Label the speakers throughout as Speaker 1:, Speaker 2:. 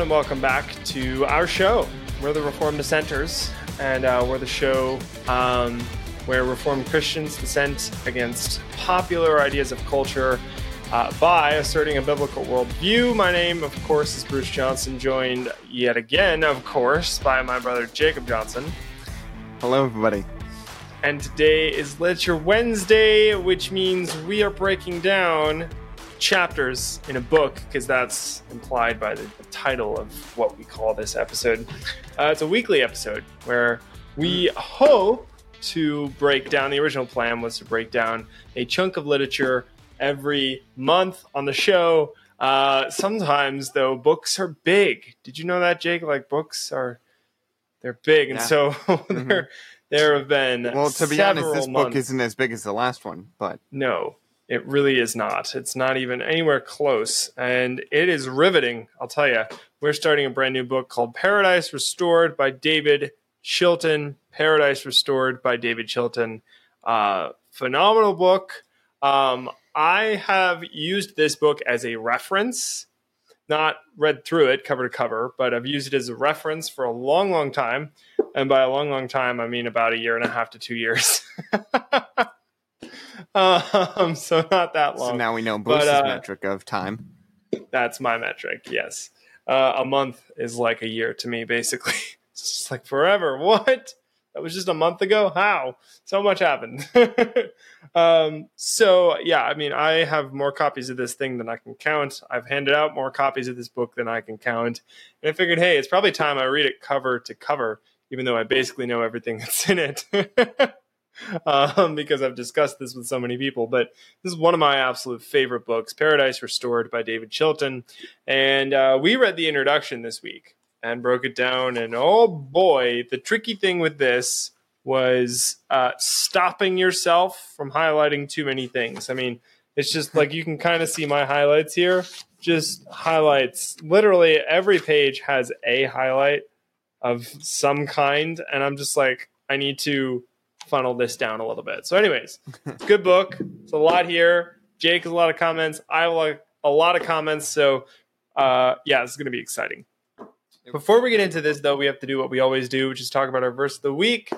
Speaker 1: Everyone, and welcome back to our show. We're the Reformed Dissenters, and uh, we're the show um, where Reformed Christians dissent against popular ideas of culture uh, by asserting a biblical worldview. My name, of course, is Bruce Johnson, joined yet again, of course, by my brother Jacob Johnson.
Speaker 2: Hello, everybody.
Speaker 1: And today is Literature Wednesday, which means we are breaking down chapters in a book because that's implied by the, the, title of what we call this episode. Uh, it's a weekly episode where we hope to break down. The original plan was to break down a chunk of literature every month on the show. Uh, sometimes, though, books are big. Did you know that, Jake? Like books are they're big, and
Speaker 2: Yeah.
Speaker 1: so
Speaker 2: Mhm.
Speaker 1: there there have been
Speaker 2: Well, to be honest, this
Speaker 1: months.
Speaker 2: book isn't as big as the last one, but
Speaker 1: No, it really is not. It's not even anywhere close. And it is riveting, I'll tell you. We're starting a brand new book called Paradise Restored by David Chilton. Paradise Restored by David Chilton. Uh, phenomenal book. Um, I have used this book as a reference, not read through it cover to cover, but I've used it as a reference for a long, long time. And by a long, long time, I mean about a year and a half to two years. um, so not that long.
Speaker 2: so now we know
Speaker 1: But, uh,
Speaker 2: metric of time.
Speaker 1: That's my metric. Yes, uh, a month is like a year to me. Basically, it's just like forever. What? That was just a month ago. How? So much happened. um, so yeah, I mean, I have more copies of this thing than I can count. I've handed out more copies of this book than I can count, and I figured, hey, it's probably time I read it cover to cover, even though I basically know everything that's in it. Um, because I've discussed this with so many people, but this is one of my absolute favorite books, Paradise Restored by David Chilton. And uh, we read the introduction this week and broke it down. And oh boy, the tricky thing with this was uh, stopping yourself from highlighting too many things. I mean, it's just like you can kind of see my highlights here, just highlights. Literally every page has a highlight of some kind. And I'm just like, I need to funnel this down a little bit. So, anyways, good book. It's a lot here. Jake has a lot of comments. I have like a lot of comments. So, uh, yeah, is going to be exciting. Before we get into this, though, we have to do what we always do, which is talk about our verse of the week.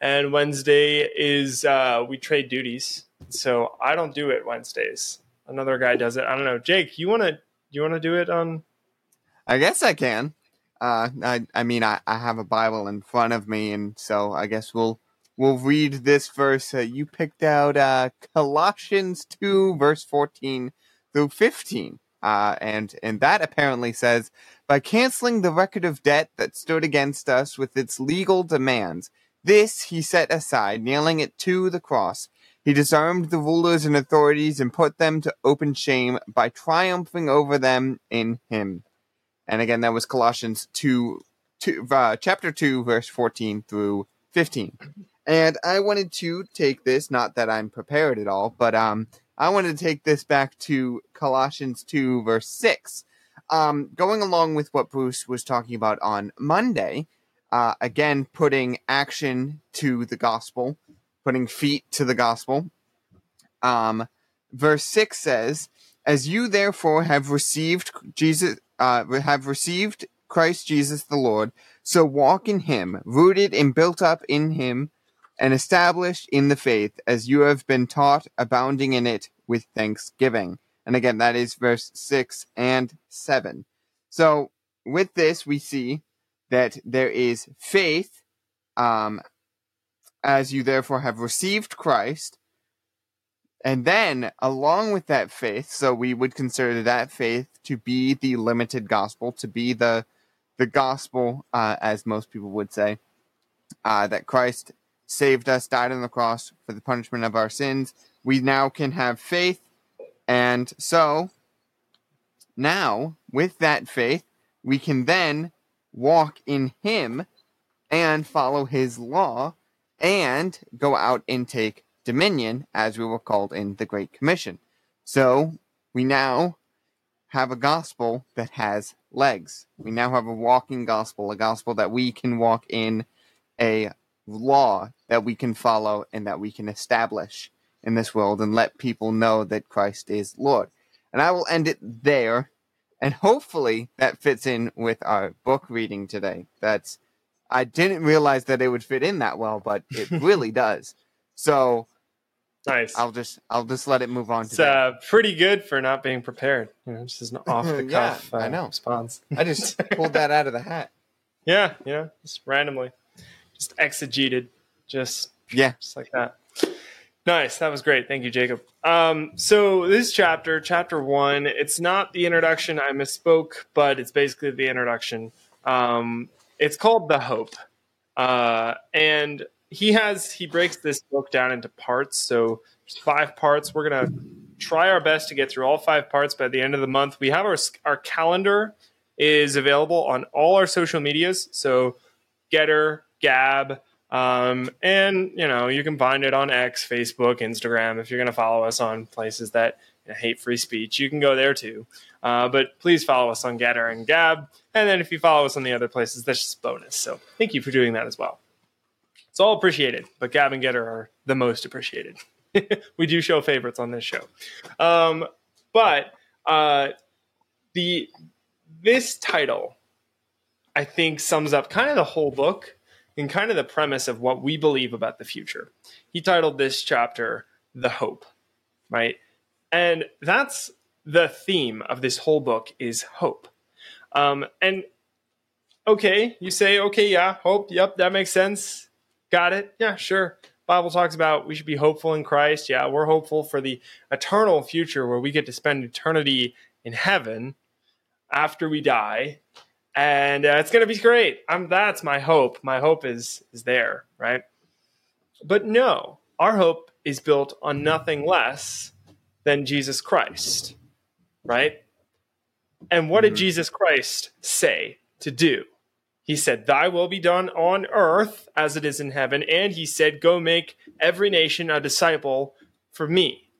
Speaker 1: And Wednesday is uh, we trade duties. So I don't do it Wednesdays. Another guy does it. I don't know. Jake, you want to you want to do it on?
Speaker 2: I guess I can. Uh, I, I mean, I, I have a Bible in front of me, and so I guess we'll we'll read this verse. Uh, you picked out uh, Colossians two, verse fourteen through fifteen, uh, and and that apparently says, by canceling the record of debt that stood against us with its legal demands, this he set aside, nailing it to the cross. He disarmed the rulers and authorities and put them to open shame by triumphing over them in him. And again, that was Colossians 2, two uh, chapter 2, verse 14 through 15. And I wanted to take this, not that I'm prepared at all, but um, I wanted to take this back to Colossians 2, verse 6. Um, going along with what Bruce was talking about on Monday, uh, again, putting action to the gospel, putting feet to the gospel. Um, verse 6 says, As you therefore have received Jesus, uh, have received Christ Jesus the Lord, so walk in him, rooted and built up in him, and established in the faith, as you have been taught, abounding in it with thanksgiving. And again, that is verse 6 and 7. So, with this, we see that there is faith, um, as you therefore have received Christ. And then, along with that faith, so we would consider that faith to be the limited gospel, to be the the gospel, uh, as most people would say, uh, that Christ saved us, died on the cross for the punishment of our sins. We now can have faith, and so now with that faith, we can then walk in Him and follow His law and go out and take dominion as we were called in the Great Commission. So we now have a gospel that has legs. We now have a walking gospel, a gospel that we can walk in, a law that we can follow and that we can establish in this world and let people know that Christ is Lord. And I will end it there. and hopefully that fits in with our book reading today. That's I didn't realize that it would fit in that well, but it really does. So
Speaker 1: Nice.
Speaker 2: I'll just I'll just let it move on.
Speaker 1: It's uh, pretty good for not being prepared. You know, just an off the
Speaker 2: Yeah,
Speaker 1: cuff
Speaker 2: I
Speaker 1: uh,
Speaker 2: know.
Speaker 1: response.
Speaker 2: I just pulled that out of the hat.
Speaker 1: Yeah, yeah, just randomly, just exegeted, just
Speaker 2: Yeah.
Speaker 1: just like that. Nice, that was great. Thank you, Jacob. Um, so this chapter, chapter one, it's not the introduction. I misspoke, but it's basically the introduction. Um, it's called the Hope, uh, and he has he breaks this book down into parts. So there's five parts. We're gonna try our best to get through all five parts by the end of the month. We have our our calendar is available on all our social medias. So GETTR, Gab, um, and you know you can find it on X, Facebook, Instagram. If you're going to follow us on places that you know, hate free speech, you can go there too. Uh, but please follow us on GETTR and Gab, and then if you follow us on the other places, that's just bonus. So thank you for doing that as well. It's all appreciated, but Gab and GETTR are the most appreciated. we do show favorites on this show, um, but uh, the this title I think sums up kind of the whole book and kind of the premise of what we believe about the future. He titled this chapter The Hope, right? And that's the theme of this whole book is hope. Um, and okay, you say, okay, yeah, hope, yep, that makes sense. Got it. Yeah, sure. Bible talks about we should be hopeful in Christ. Yeah, we're hopeful for the eternal future where we get to spend eternity in heaven after we die and uh, it's going to be great. I'm that's my hope. My hope is is there, right? But no, our hope is built on nothing less than Jesus Christ, right? And what did
Speaker 2: Mhm.
Speaker 1: Jesus Christ say to do? He said, "Thy will be done on earth as it is in heaven," and he said, "Go make every nation a disciple for me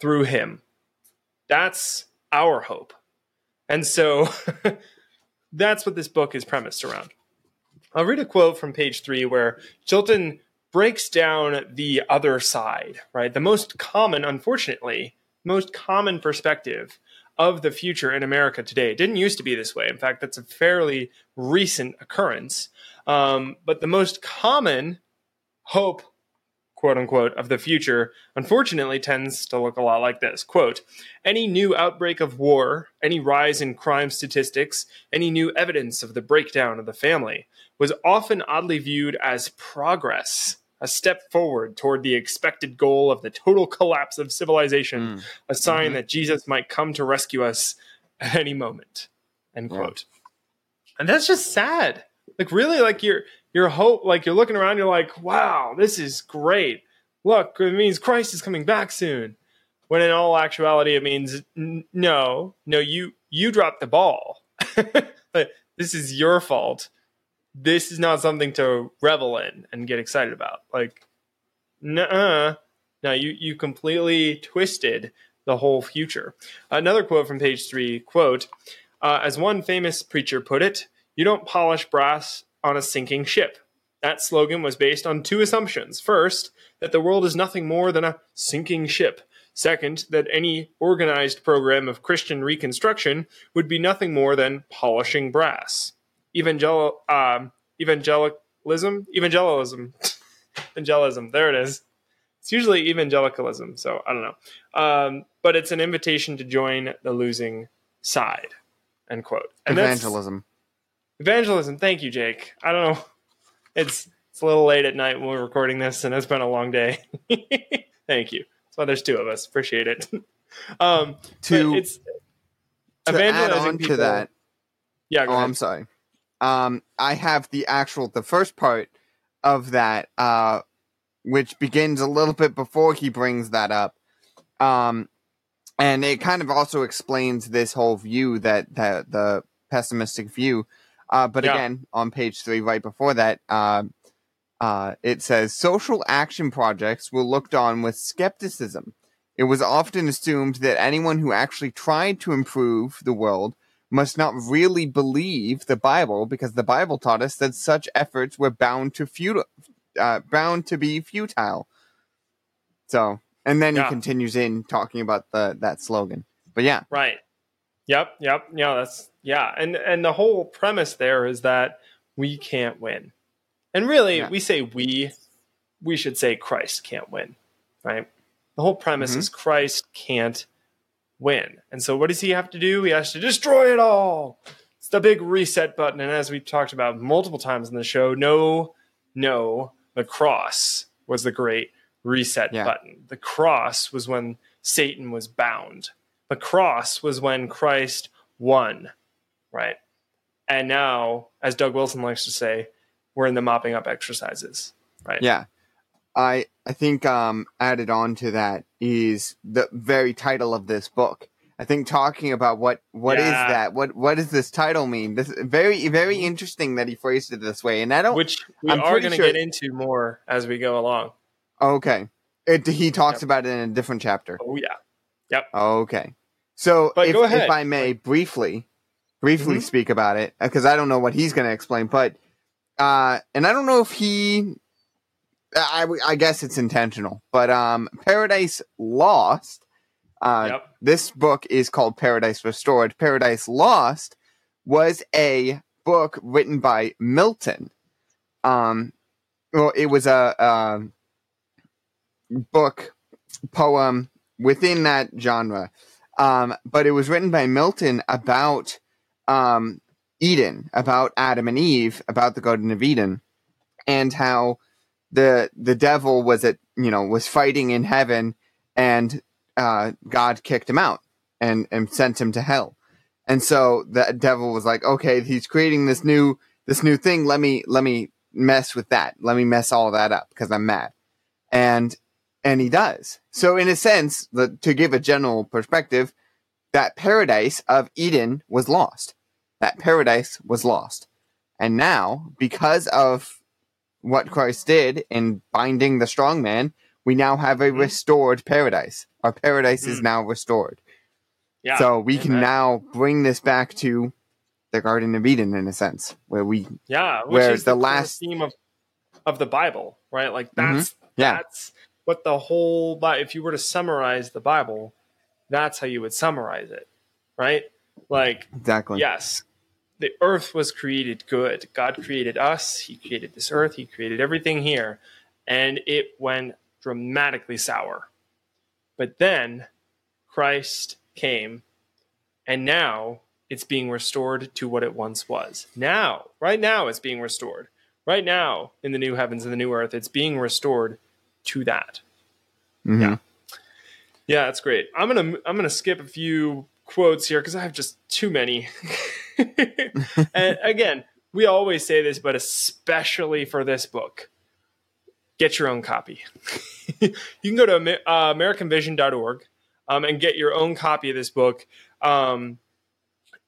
Speaker 1: through him." That's our hope. And so that's what this book is premised around. I'll read a quote from page three where Chilton breaks down the other side, right? The most common, unfortunately, most common perspective of the future in America today. It didn't used to be this way. In fact, that's a fairly recent occurrence. Um, but the most common hope, quote unquote, of the future, unfortunately, tends to look a lot like this quote, any new outbreak of war, any rise in crime statistics, any new evidence of the breakdown of the family was often oddly viewed as progress, a step forward toward the expected goal of the total collapse of civilization,
Speaker 2: Mm.
Speaker 1: a sign
Speaker 2: Mhm.
Speaker 1: that Jesus might come to rescue us at any moment. End
Speaker 2: Yeah.
Speaker 1: quote. And that's just sad. Like really, like you're you're hope like you're looking around, you're like, wow, this is great. Look, it means Christ is coming back soon. When in all actuality, it means no, no, you you dropped the ball. This is your fault. This is not something to revel in and get excited about. Like, nuh No, you you completely twisted the whole future. Another quote from page three: "Quote, uh, as one famous preacher put it, you don't polish brass on a sinking ship." That slogan was based on two assumptions. First, that the world is nothing more than a sinking ship. Second, that any organized program of Christian reconstruction would be nothing more than polishing brass. Evangel- um, evangelicalism? Evangelism. Evangelism. There it is. It's usually evangelicalism, so I don't know. Um, but it's an invitation to join the losing side. End quote. And
Speaker 2: Evangelism.
Speaker 1: Evangelism. Thank you, Jake. I don't know. It's it's a little late at night when we're recording this, and it's been a long day. Thank you. That's why there's two of us. Appreciate it. um,
Speaker 2: To,
Speaker 1: it's
Speaker 2: to add on to that,
Speaker 1: Yeah, go
Speaker 2: oh,
Speaker 1: ahead.
Speaker 2: I'm sorry. Um, I have the actual the first part of that, uh, which begins a little bit before he brings that up, um, and it kind of also explains this whole view that that the pessimistic view. Uh, but
Speaker 1: Yeah.
Speaker 2: again, on page three, right before that, uh, uh, it says social action projects were looked on with skepticism. It was often assumed that anyone who actually tried to improve the world must not really believe the Bible because the Bible taught us that such efforts were bound to futile, uh, bound to be futile. So, and then
Speaker 1: Yeah.
Speaker 2: he continues in talking about the that slogan. But yeah,
Speaker 1: Right. Yep, yep, yeah, that's yeah, and and the whole premise there is that we can't win, and really,
Speaker 2: Yeah.
Speaker 1: we say we, we should say Christ can't win, right? The whole premise
Speaker 2: Mhm.
Speaker 1: is Christ can't win, and so what does he have to do? He has to destroy it all. It's the big reset button, and as we've talked about multiple times in the show, no, no, the cross was the great reset
Speaker 2: Yeah.
Speaker 1: button. The cross was when Satan was bound. The cross was when Christ won, right? And now, as Doug Wilson likes to say, we're in the mopping up exercises, right?
Speaker 2: Yeah. I I think um added on to that is the very title of this book. I think talking about what what is
Speaker 1: Yeah.
Speaker 2: that? What what does this title mean? This very very interesting that he phrased it this way. And I don't
Speaker 1: Which we
Speaker 2: I'm
Speaker 1: are going to
Speaker 2: sure-
Speaker 1: get into more as we go along.
Speaker 2: okay. It, he talks
Speaker 1: Yep.
Speaker 2: about it in a different chapter.
Speaker 1: Oh yeah, yep.
Speaker 2: Okay. So if, if I may briefly briefly
Speaker 1: Mhm.
Speaker 2: speak about it because I don't know what he's going to explain, but uh and I don't know if he I, I guess it's intentional, but um Paradise Lost uh
Speaker 1: yep,
Speaker 2: this book is called Paradise Restored. Paradise Lost was a book written by Milton. Um, well, it was a, a book poem within that genre, um, but it was written by Milton about um, Eden, about Adam and Eve, about the Garden of Eden, and how the the devil was at you know was fighting in heaven and uh, God kicked him out and and sent him to hell. And so the devil was like, okay, he's creating this new this new thing. Let me let me mess with that. Let me mess all that up because I'm mad. And and he does. So in a sense, the, to give a general perspective, that paradise of Eden was lost. That paradise was lost. And now, because of what Christ did in binding the strong man, we now have a
Speaker 1: Mhm.
Speaker 2: restored paradise. Our paradise is
Speaker 1: Mhm.
Speaker 2: now restored.
Speaker 1: yeah.
Speaker 2: so we can now bring this back to the Garden of Eden in a sense, where we
Speaker 1: yeah. Which
Speaker 2: where
Speaker 1: is
Speaker 2: the
Speaker 1: the,
Speaker 2: last-
Speaker 1: theme of of the Bible, right? Like
Speaker 2: Mhm.
Speaker 1: that's
Speaker 2: Yeah.
Speaker 1: that's what the whole. If you were to summarize the Bible, that's how you would summarize it, right? Like
Speaker 2: exactly
Speaker 1: Yes. The earth was created good. God created us. He created this earth. He created everything here. And it went dramatically sour. But then Christ came, and now it's being restored to what it once was. Now, right now, it's being restored. Right now, in the new heavens and the new earth, it's being restored to that.
Speaker 2: Mhm.
Speaker 1: Yeah. Yeah, that's great. I'm gonna I'm gonna skip a few quotes here because I have just too many. and again, we always say this, but especially for this book, get your own copy. you can go to uh, AmericanVision.org um, and get your own copy of this book. Um,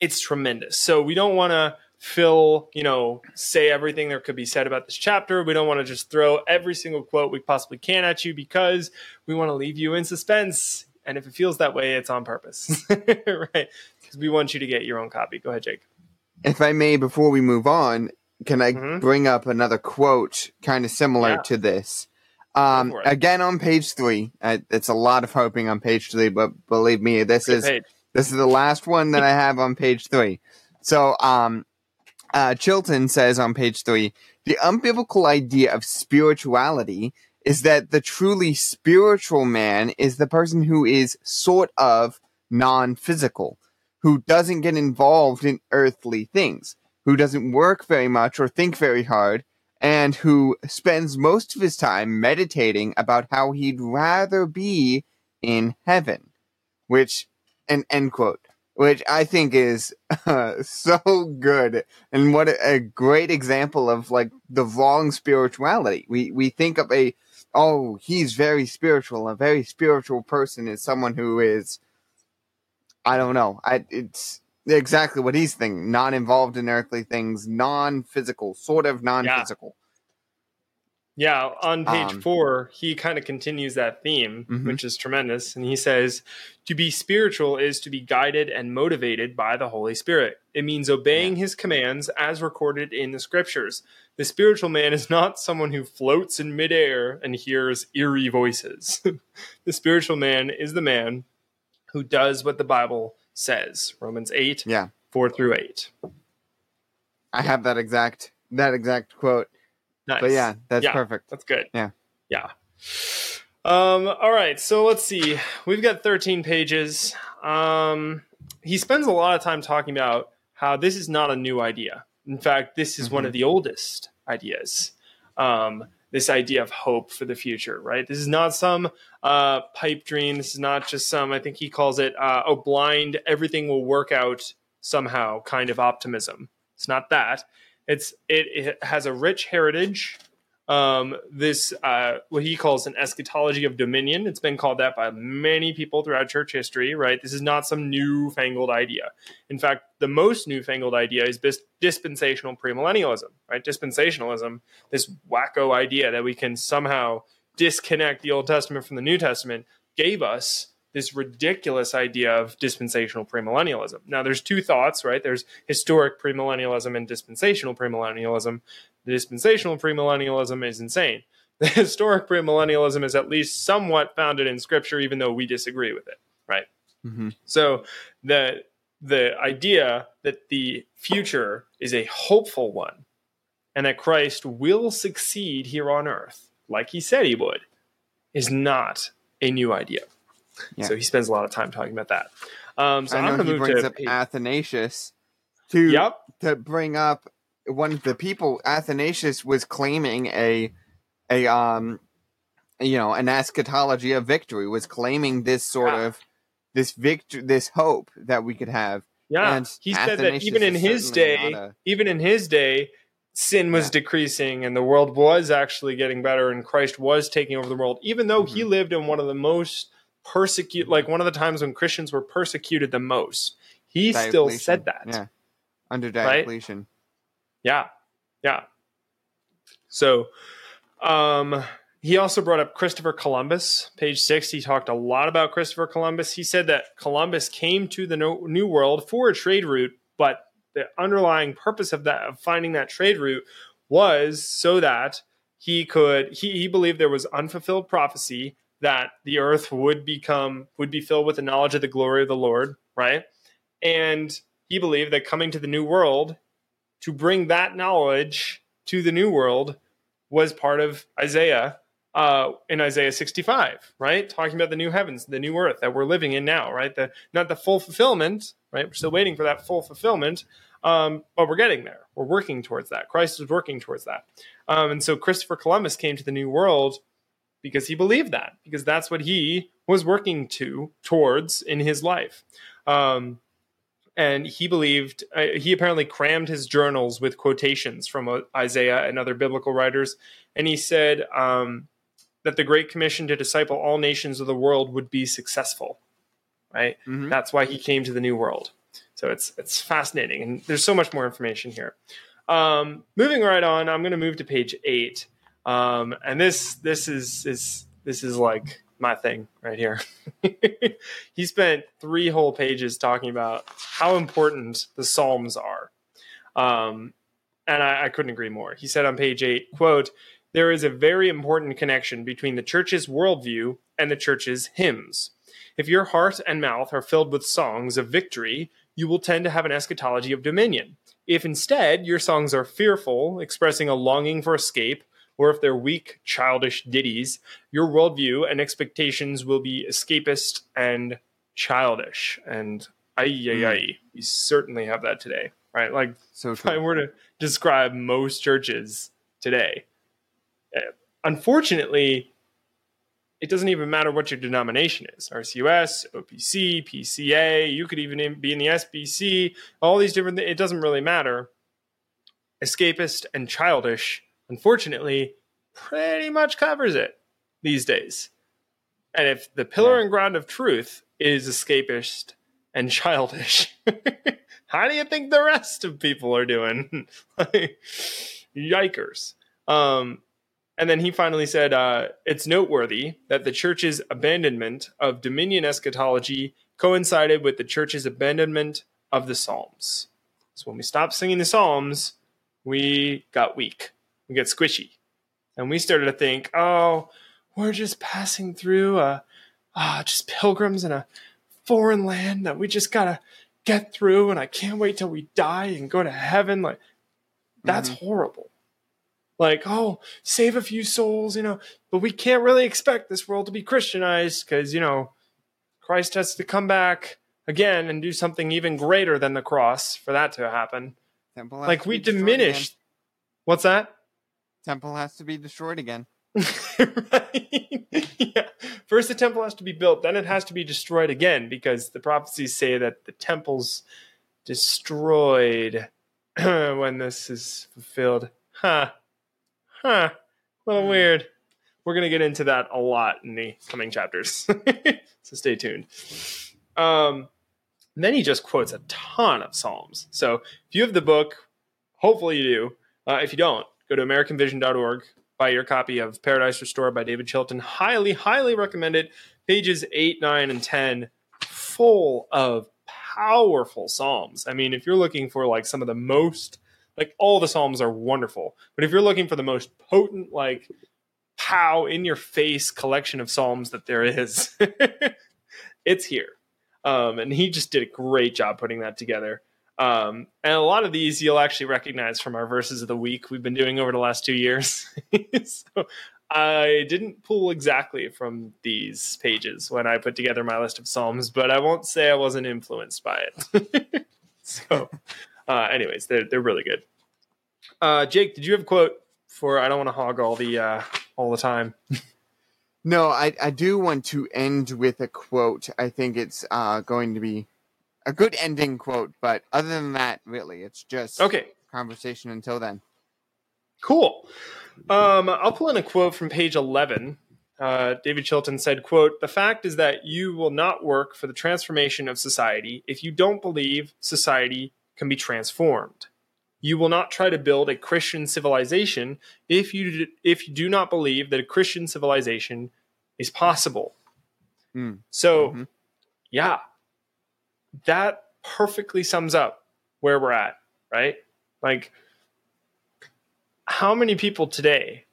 Speaker 1: it's tremendous. So we don't want to fill, you know, say everything there could be said about this chapter. We don't want to just throw every single quote we possibly can at you because we want to leave you in suspense. And if it feels that way, it's on purpose, right? Because we want you to get your own copy. Go ahead, Jake.
Speaker 2: If I may, before we move on, can I
Speaker 1: Mhm.
Speaker 2: bring up another quote kind of similar
Speaker 1: Yeah.
Speaker 2: to this? Um,
Speaker 1: Go for it.
Speaker 2: again, on page three, uh, it's a lot of hoping on page three, but believe me, this
Speaker 1: Good
Speaker 2: is
Speaker 1: page.
Speaker 2: This is the last one that I have on page three. So, um, uh, Chilton says on page three, the unbiblical idea of spirituality is that the truly spiritual man is the person who is sort of non-physical, who doesn't get involved in earthly things, who doesn't work very much or think very hard, and who spends most of his time meditating about how he'd rather be in heaven, which an end quote, which I think is uh, so good and what a, great example of like the wrong spirituality. We we think of a oh he's very spiritual. A very spiritual person is someone who is I don't know. I it's exactly what he's thinking. Not involved in earthly things, non physical, sort of non physical.
Speaker 1: Yeah, on page
Speaker 2: Um,
Speaker 1: four, he kind of continues that theme,
Speaker 2: Mhm.
Speaker 1: which is tremendous. And he says, To be spiritual is to be guided and motivated by the Holy Spirit. It means obeying his commands as recorded in the scriptures. The spiritual man is not someone who floats in midair and hears eerie voices. the spiritual man is the man who does what the Bible says. Romans 8,
Speaker 2: Yeah.
Speaker 1: 4 through 8.
Speaker 2: I have that exact that exact quote.
Speaker 1: Nice.
Speaker 2: But yeah, that's
Speaker 1: Yeah.
Speaker 2: perfect.
Speaker 1: That's good.
Speaker 2: Yeah.
Speaker 1: Yeah. Um, all right, so let's see. We've got 13 pages. Um, he spends a lot of time talking about how this is not a new idea. In fact, this is one
Speaker 2: Mhm.
Speaker 1: of the oldest ideas. Um, this idea of hope for the future, right? This is not some uh, pipe dream. This is not just some, I think he calls it, uh, oh, blind, everything will work out somehow kind of optimism. It's not that. It's it, it has a rich heritage um, this uh, what he calls an eschatology of dominion. It's been called that by many people throughout church history. Right, this is not some newfangled idea. In fact, the most newfangled idea is dispensational premillennialism. Right, dispensationalism, this wacko idea that we can somehow disconnect the Old Testament from the New Testament, gave us this ridiculous idea of dispensational premillennialism. Now, there's two thoughts, right? There's historic premillennialism and dispensational premillennialism. The dispensational premillennialism is insane. The historic premillennialism is at least somewhat founded in Scripture, even though we disagree with it, right?
Speaker 2: hmm
Speaker 1: So the the idea that the future is a hopeful one, and that Christ will succeed here on earth, like He said He would, is not a new idea.
Speaker 2: Yeah.
Speaker 1: So he spends a lot of time talking about that. Um, so
Speaker 2: I know
Speaker 1: going to
Speaker 2: he
Speaker 1: move
Speaker 2: brings
Speaker 1: to
Speaker 2: up Athanasius to
Speaker 1: Yep.
Speaker 2: to bring up one of the people Athanasius was claiming a a um you know an eschatology of victory was claiming this sort
Speaker 1: Yeah.
Speaker 2: of this victory this hope that we could have
Speaker 1: Yeah,
Speaker 2: And
Speaker 1: he said that even in his day,
Speaker 2: a-
Speaker 1: even in his day, sin was
Speaker 2: Yeah.
Speaker 1: decreasing and the world was actually getting better, and Christ was taking over the world. Even though he
Speaker 2: Mhm.
Speaker 1: lived in one of the most persecute, like one of the times when Christians were persecuted the most, he still said that.
Speaker 2: yeah under
Speaker 1: Right?
Speaker 2: Diocletian
Speaker 1: Yeah. Yeah. So, um, he also brought up Christopher Columbus, page six. He talked a lot about Christopher Columbus. He said that Columbus came to the New World for a trade route, but the underlying purpose of that, of finding that trade route, was so that he could. He, he believed there was unfulfilled prophecy that the earth would become would be filled with the knowledge of the glory of the Lord, right? And he believed that coming to the New World to bring that knowledge to the new world was part of Isaiah uh, in Isaiah 65, right? Talking about the new heavens, the new earth that we're living in now, right? The not the full fulfillment, right? We're still waiting for that full fulfillment, um, but we're getting there. We're working towards that. Christ is working towards that, um, and so Christopher Columbus came to the new world because he believed that, because that's what he was working to towards in his life. Um, and he believed uh, he apparently crammed his journals with quotations from uh, Isaiah and other biblical writers, and he said um, that the Great Commission to disciple all nations of the world would be successful. Right,
Speaker 2: Mhm.
Speaker 1: that's why he came to the New World. So it's it's fascinating, and there's so much more information here. Um, moving right on, I'm going to move to page eight, um, and this this is is this is like my thing right here. he spent three whole pages talking about how important the Psalms are. Um, and I, I couldn't agree more. He said on page eight, quote, there is a very important connection between the church's worldview and the church's hymns. If your heart and mouth are filled with songs of victory, you will tend to have an eschatology of dominion. If instead your songs are fearful, expressing a longing for escape, or if they're weak, childish ditties, your worldview and expectations will be escapist and childish. And ay, ay,
Speaker 2: Mm.
Speaker 1: ay, we certainly have that today, right? Like,
Speaker 2: so
Speaker 1: if I were to describe most churches today, uh, unfortunately, it doesn't even matter what your denomination is RCUS, OPC, PCA, you could even be in the SBC, all these different things, it doesn't really matter. Escapist and childish, unfortunately, pretty much covers it these days. And if the pillar
Speaker 2: Yeah.
Speaker 1: and ground of truth is escapist and childish, how do you think the rest of people are doing? Like, Yikers. Um, and then he finally said, uh, it's noteworthy that the church's abandonment of dominion eschatology coincided with the church's abandonment of the Psalms. So when we stopped singing the Psalms, we got weak, we got squishy. And we started to think, oh, we're just passing through, uh, ah, just pilgrims in a foreign land that we just gotta get through, and I can't wait till we die and go to heaven. Like, that's
Speaker 2: Mhm.
Speaker 1: horrible. Like, oh, save a few souls, you know, but we can't really expect this world to be Christianized because, you know, Christ has to come back again and do something even greater than the cross for that to happen. Like, we diminish. What's that?
Speaker 2: Temple has to be destroyed again.
Speaker 1: right? yeah. First, the temple has to be built, then it has to be destroyed again because the prophecies say that the temple's destroyed when this is fulfilled. Huh. Huh. A little
Speaker 2: Hmm.
Speaker 1: weird. We're going to get into that a lot in the coming chapters. so stay tuned. Um, then he just quotes a ton of Psalms. So if you have the book, hopefully you do. Uh, if you don't, go to AmericanVision.org, buy your copy of Paradise Restored by David Chilton. Highly, highly recommend it. Pages 8, 9, and 10, full of powerful Psalms. I mean, if you're looking for like some of the most, like all the Psalms are wonderful, but if you're looking for the most potent, like, pow in your face collection of Psalms that there is, it's here. Um, and he just did a great job putting that together. Um, and a lot of these you'll actually recognize from our verses of the week we've been doing over the last two years. so I didn't pull exactly from these pages when I put together my list of Psalms, but I won't say I wasn't influenced by it. so, uh, anyways, they're, they're really good. Uh, Jake, did you have a quote for I don't want to hog all the uh, all the time?
Speaker 2: No, I, I do want to end with a quote. I think it's uh, going to be a good ending quote, but other than that, really, it's just
Speaker 1: Okay,
Speaker 2: conversation until then.
Speaker 1: Cool. Um, I'll pull in a quote from page 11. Uh, David Chilton said, quote, The fact is that you will not work for the transformation of society if you don't believe society can be transformed. You will not try to build a Christian civilization if you if you do not believe that a Christian civilization is possible.
Speaker 2: Mm.
Speaker 1: So,
Speaker 2: Mhm.
Speaker 1: yeah, that perfectly sums up where we're at, right? Like, how many people today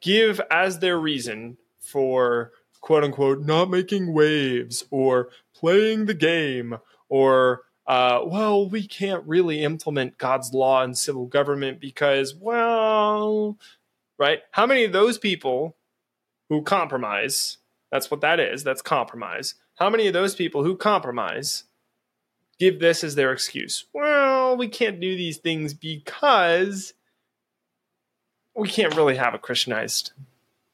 Speaker 1: give as their reason for quote unquote not making waves or playing the game or uh, well we can't really implement god's law in civil government because well right how many of those people who compromise that's what that is that's compromise how many of those people who compromise give this as their excuse well we can't do these things because we can't really have a Christianized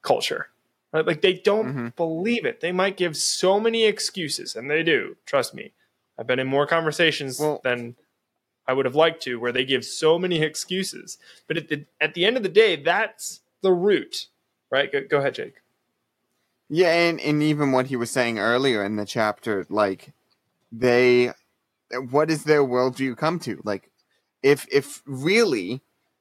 Speaker 1: culture. Right? Like they don't
Speaker 2: Mhm.
Speaker 1: believe it. They might give so many excuses, and they do. Trust me. I've been in more conversations
Speaker 2: Well-
Speaker 1: than I would have liked to, where they give so many excuses. But at the at the end of the day, that's the root, right? Go, go ahead, Jake.
Speaker 2: Yeah, and, and even what he was saying earlier in the chapter, like they, what is their worldview come to? Like, if if really,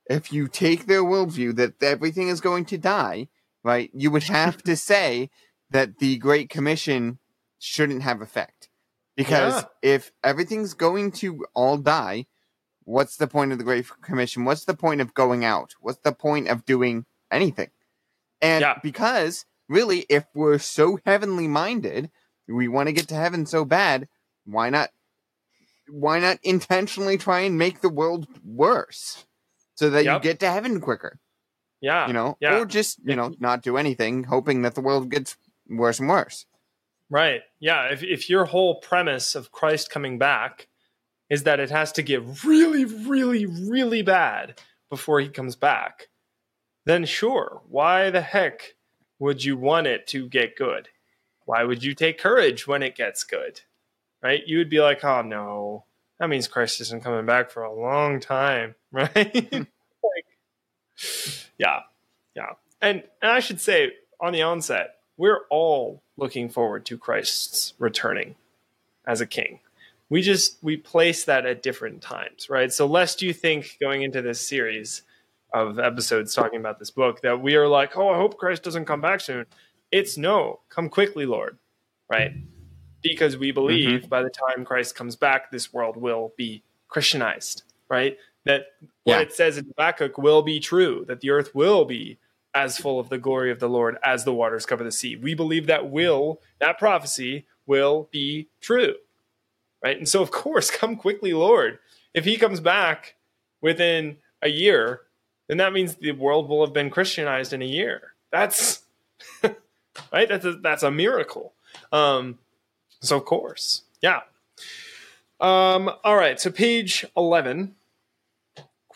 Speaker 2: if you take their worldview that everything is going to die, right? You would have to say that the Great Commission shouldn't have effect, because
Speaker 1: Yeah.
Speaker 2: if everything's going to all die, what's the point of the Great Commission? What's the point of going out? What's the point of doing anything? And
Speaker 1: Yeah.
Speaker 2: because really, if we're so heavenly minded, we want to get to heaven so bad, why not? Why not intentionally try and make the world worse so that
Speaker 1: Yep.
Speaker 2: you get to heaven quicker?
Speaker 1: Yeah,
Speaker 2: You know,
Speaker 1: yeah.
Speaker 2: or just you know not do anything, hoping that the world gets worse and worse.
Speaker 1: Right. Yeah. If, if your whole premise of Christ coming back is that it has to get really, really, really bad before he comes back, then sure, why the heck would you want it to get good? Why would you take courage when it gets good? Right? You would be like, oh no, that means Christ isn't coming back for a long time. Right? like, yeah. Yeah. And, and I should say on the onset, we're all looking forward to Christ's returning as a king. We just we place that at different times, right? So lest you think going into this series of episodes talking about this book that we are like, "Oh, I hope Christ doesn't come back soon." It's no, come quickly, Lord, right? Because we believe mm-hmm. by the time Christ comes back, this world will be Christianized, right? That what it says in Habakkuk will be true, that the earth will be as full of the glory of the Lord as the waters cover the sea. We believe that will, that prophecy will be true. Right? And so, of course, come quickly, Lord. If he comes back within a year, then that means the world will have been Christianized in a year. That's right. That's a, that's a miracle. Um, so, of course, yeah. Um, all right. So, page 11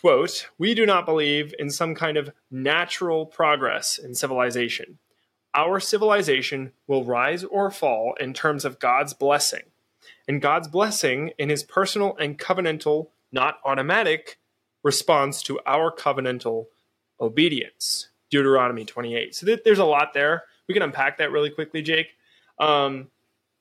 Speaker 1: quote, we do not believe in some kind of natural progress in civilization. Our civilization will rise or fall in terms of God's blessing. And God's blessing in his personal and covenantal, not automatic, response to our covenantal obedience. Deuteronomy 28. So th- there's a lot there. We can unpack that really quickly, Jake. Um,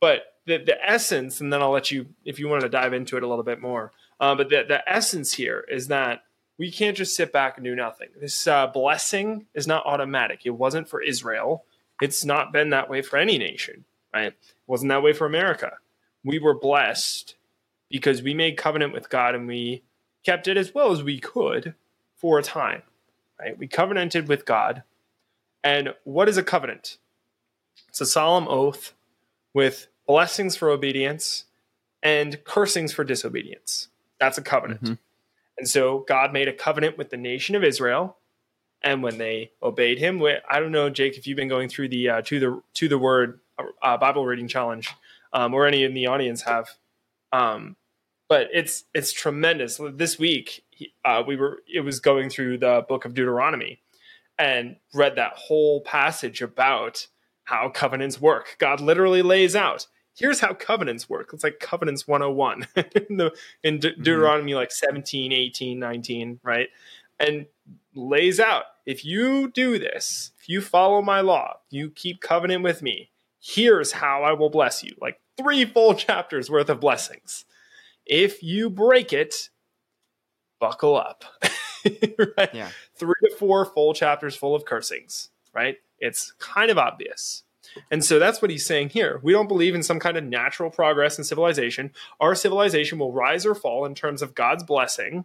Speaker 1: but the, the essence, and then I'll let you, if you want to dive into it a little bit more. Uh, but the, the essence here is that we can't just sit back and do nothing. This uh, blessing is not automatic. It wasn't for Israel. It's not been that way for any nation, right? It wasn't that way for America. We were blessed because we made covenant with God and we kept it as well as we could for a time, right? We covenanted with God. And what is a covenant? It's a solemn oath with blessings for obedience and cursings for disobedience. That's a covenant. Mm-hmm. And so God made a covenant with the nation of Israel. And when they obeyed him, I don't know, Jake, if you've been going through the uh, to the to the word uh, Bible reading challenge, um, or any in the audience have, um, but it's it's tremendous. This week, uh, we were it was going through the book of Deuteronomy, and read that whole passage about how covenants work. God literally lays out here's how covenants work. It's like covenants 101 in, the, in De- mm-hmm. Deuteronomy like 17, 18, 19, right? And lays out if you do this, if you follow my law, you keep covenant with me, here's how I will bless you. Like three full chapters worth of blessings. If you break it, buckle up. right? Yeah. Three to four full chapters full of cursings, right? It's kind of obvious. And so that's what he's saying here. We don't believe in some kind of natural progress in civilization. Our civilization will rise or fall in terms of God's blessing.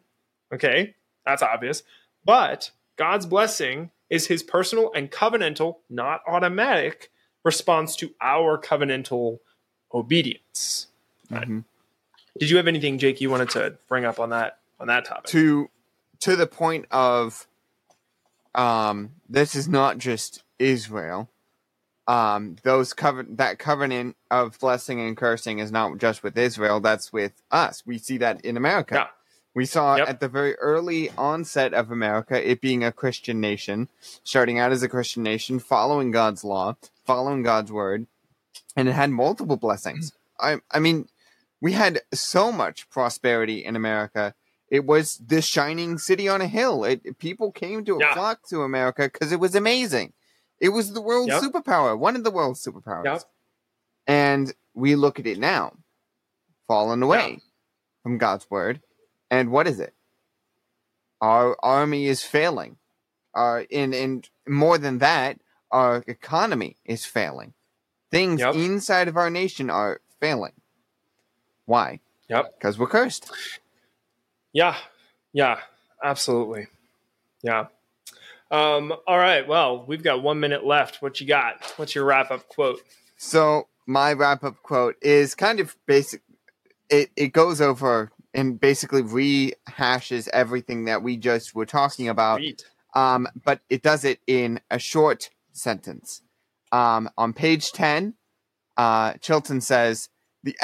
Speaker 1: Okay, that's obvious. But God's blessing is his personal and covenantal, not automatic, response to our covenantal obedience. Mm-hmm. Did you have anything, Jake, you wanted to bring up on that on that topic?
Speaker 2: To to the point of um, this is not just Israel um, those cover that covenant of blessing and cursing is not just with Israel. That's with us. We see that in America. Yeah. We saw yep. at the very early onset of America, it being a Christian nation, starting out as a Christian nation, following God's law, following God's word, and it had multiple blessings. I, I mean, we had so much prosperity in America. It was the shining city on a hill. It, people came to yeah. flock to America because it was amazing. It was the world's yep. superpower, one of the world's superpowers. Yep. And we look at it now, fallen away yep. from God's word. And what is it? Our army is failing. Our in in more than that, our economy is failing. Things inside of our nation are failing. Why?
Speaker 1: Yep.
Speaker 2: Because we're cursed.
Speaker 1: Yeah. Yeah. Absolutely. Yeah. Um, all right. Well, we've got one minute left. What you got? What's your wrap up quote?
Speaker 2: So my wrap up quote is kind of basic. It it goes over and basically rehashes everything that we just were talking about. Um, but it does it in a short sentence. Um, on page ten, uh, Chilton says the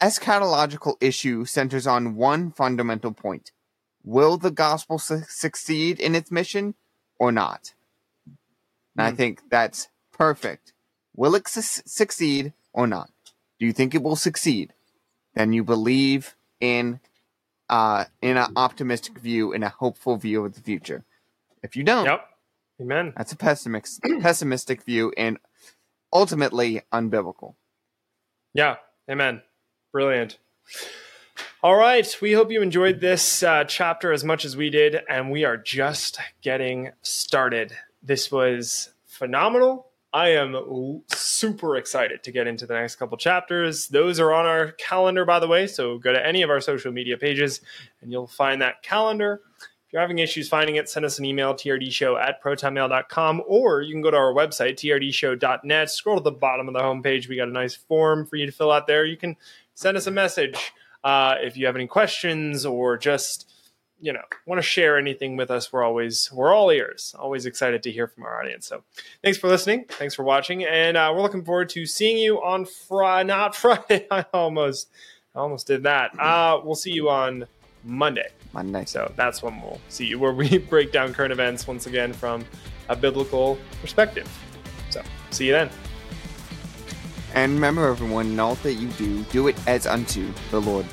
Speaker 2: eschatological issue centers on one fundamental point: Will the gospel su- succeed in its mission? or not. And mm. I hmm. think that's perfect. Will it su- succeed or not? Do you think it will succeed? Then you believe in uh, in an optimistic view, in a hopeful view of the future. If you don't,
Speaker 1: yep, amen.
Speaker 2: That's a pessimistic pessimistic view and ultimately unbiblical.
Speaker 1: Yeah, amen. Brilliant. All right. We hope you enjoyed this uh, chapter as much as we did, and we are just getting started. This was phenomenal. I am super excited to get into the next couple chapters. Those are on our calendar, by the way. So go to any of our social media pages and you'll find that calendar. If you're having issues finding it, send us an email, trdshow at protonmail.com, or you can go to our website, trdshow.net. Scroll to the bottom of the homepage. We got a nice form for you to fill out there. You can send us a message uh, if you have any questions or just you know want to share anything with us. We're always we're all ears. Always excited to hear from our audience. So thanks for listening. Thanks for watching. And uh, we're looking forward to seeing you on friday not friday. I almost I almost did that. Uh, we'll see you on monday
Speaker 2: Monday.
Speaker 1: so that's when we'll see you where we break down current events once again from a biblical perspective so see you then
Speaker 2: And remember, everyone, in all that you do, do it as unto the Lord.